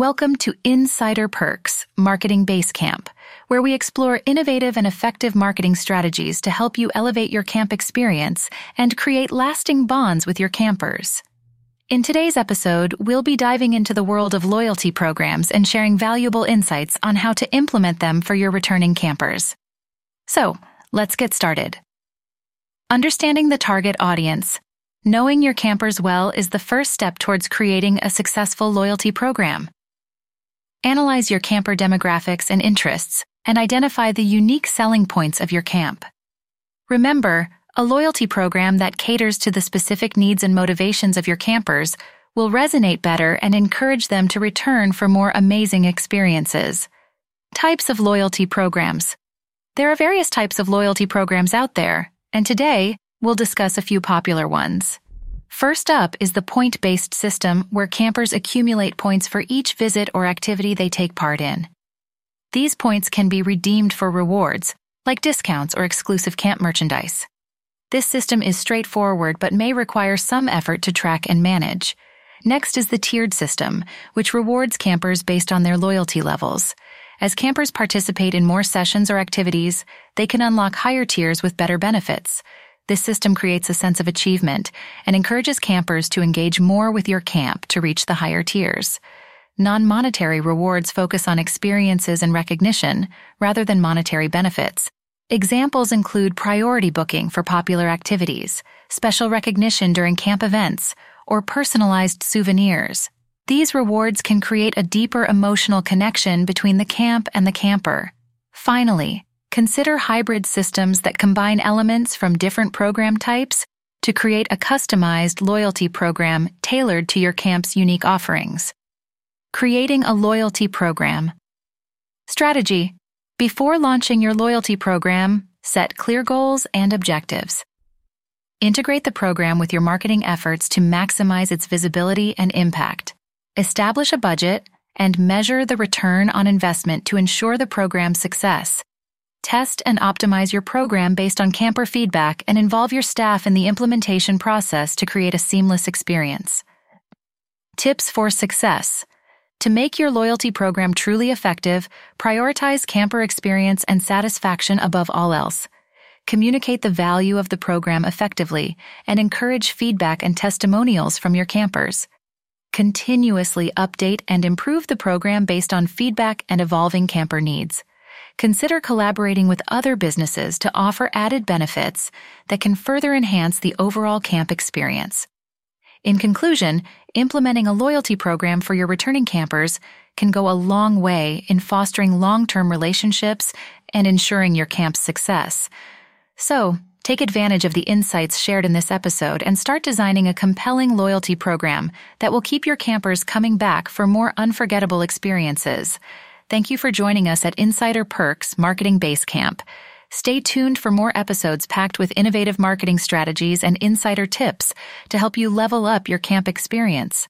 Welcome to Insider Perks Marketing Basecamp, where we explore innovative and effective marketing strategies to help you elevate your camp experience and create lasting bonds with your campers. In today's episode, we'll be diving into the world of loyalty programs and sharing valuable insights on how to implement them for your returning campers. So, let's get started. Understanding the target audience. Knowing your campers well is the first step towards creating a successful loyalty program. Analyze your camper demographics and interests and identify the unique selling points of your camp. Remember, a loyalty program that caters to the specific needs and motivations of your campers will resonate better and encourage them to return for more amazing experiences. Types of loyalty programs. There are various types of loyalty programs out there, and today we'll discuss a few popular ones. First up is the point based system where campers accumulate points for each visit or activity they take part in. These points can be redeemed for rewards, like discounts or exclusive camp merchandise. This system is straightforward but may require some effort to track and manage. Next is the tiered system, which rewards campers based on their loyalty levels. As campers participate in more sessions or activities, they can unlock higher tiers with better benefits. This system creates a sense of achievement and encourages campers to engage more with your camp to reach the higher tiers. Non monetary rewards focus on experiences and recognition rather than monetary benefits. Examples include priority booking for popular activities, special recognition during camp events, or personalized souvenirs. These rewards can create a deeper emotional connection between the camp and the camper. Finally, Consider hybrid systems that combine elements from different program types to create a customized loyalty program tailored to your camp's unique offerings. Creating a loyalty program. Strategy. Before launching your loyalty program, set clear goals and objectives. Integrate the program with your marketing efforts to maximize its visibility and impact. Establish a budget and measure the return on investment to ensure the program's success. Test and optimize your program based on camper feedback and involve your staff in the implementation process to create a seamless experience. Tips for success. To make your loyalty program truly effective, prioritize camper experience and satisfaction above all else. Communicate the value of the program effectively and encourage feedback and testimonials from your campers. Continuously update and improve the program based on feedback and evolving camper needs consider collaborating with other businesses to offer added benefits that can further enhance the overall camp experience. In conclusion, implementing a loyalty program for your returning campers can go a long way in fostering long term relationships and ensuring your camp's success. So, take advantage of the insights shared in this episode and start designing a compelling loyalty program that will keep your campers coming back for more unforgettable experiences. Thank you for joining us at Insider Perks Marketing Basecamp. Stay tuned for more episodes packed with innovative marketing strategies and insider tips to help you level up your camp experience.